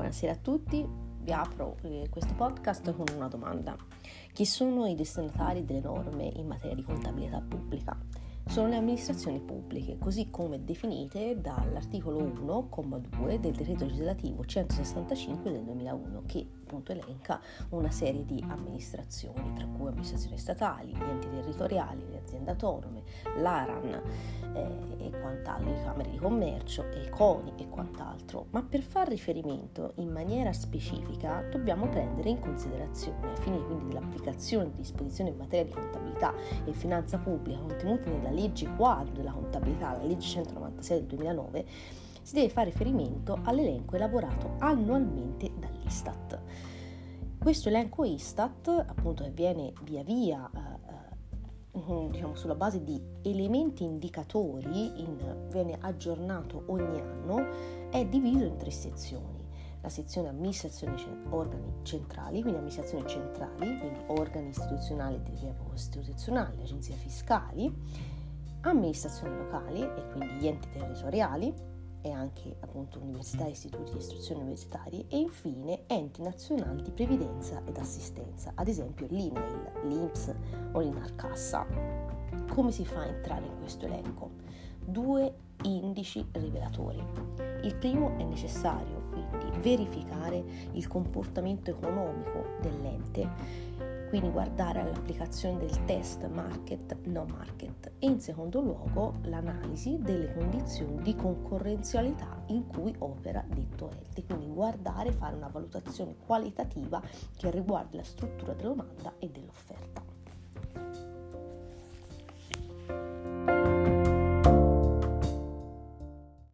Buonasera a tutti, vi apro eh, questo podcast con una domanda. Chi sono i destinatari delle norme in materia di contabilità pubblica? Sono le amministrazioni pubbliche, così come definite dall'articolo 1,2 del decreto legislativo 165 del 2001, che appunto elenca una serie di amministrazioni, tra cui amministrazioni statali, gli enti territoriali, le aziende autonome, l'ARAN eh, e quant'altro, le camere di commercio, i CONI e quant'altro. Ma per far riferimento in maniera specifica dobbiamo prendere in considerazione, ai fini quindi dell'applicazione di disposizioni in materia di contabilità e finanza pubblica contenute nella legge quadro della contabilità, la legge 196 del 2009, si deve fare riferimento all'elenco elaborato annualmente dall'Istat. Questo elenco Istat, appunto, che viene via via eh, eh, diciamo, sulla base di elementi indicatori, in, viene aggiornato ogni anno, è diviso in tre sezioni la sezione amministrazione organi centrali, quindi amministrazioni centrali, quindi organi istituzionali di rilievo costituzionale, agenzie fiscali, amministrazioni locali e quindi gli enti territoriali e anche appunto università e istituti di istruzione universitari e infine enti nazionali di previdenza ed assistenza, ad esempio l'INAIL, l'INPS o l'INARCassa. Come si fa a entrare in questo elenco? Due indici rivelatori. Il primo è necessario quindi verificare il comportamento economico dell'ente quindi guardare all'applicazione del test market no market e in secondo luogo l'analisi delle condizioni di concorrenzialità in cui opera detto ente, quindi guardare fare una valutazione qualitativa che riguardi la struttura della domanda e dell'offerta.